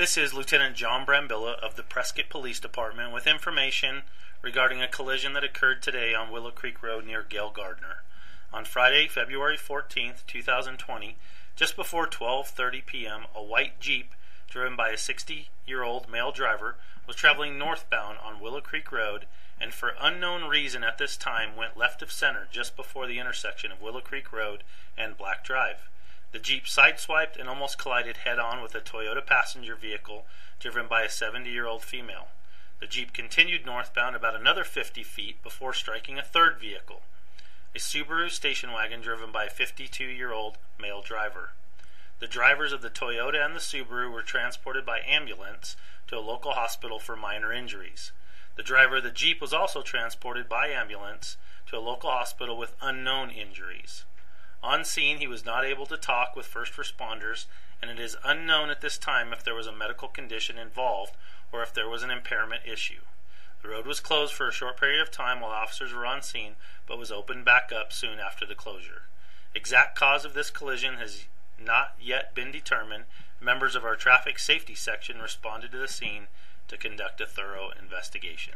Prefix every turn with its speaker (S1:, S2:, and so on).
S1: This is Lieutenant John Brambilla of the Prescott Police Department with information regarding a collision that occurred today on Willow Creek Road near Gail Gardner. On Friday, February 14th, 2020, just before 12:30 p.m., a white Jeep driven by a 60-year-old male driver was traveling northbound on Willow Creek Road and for unknown reason at this time went left of center just before the intersection of Willow Creek Road and Black Drive. The Jeep sideswiped and almost collided head on with a Toyota passenger vehicle driven by a 70 year old female. The Jeep continued northbound about another 50 feet before striking a third vehicle, a Subaru station wagon driven by a 52 year old male driver. The drivers of the Toyota and the Subaru were transported by ambulance to a local hospital for minor injuries. The driver of the Jeep was also transported by ambulance to a local hospital with unknown injuries. On scene, he was not able to talk with first responders, and it is unknown at this time if there was a medical condition involved or if there was an impairment issue. The road was closed for a short period of time while officers were on scene, but was opened back up soon after the closure. Exact cause of this collision has not yet been determined. Members of our traffic safety section responded to the scene to conduct a thorough investigation.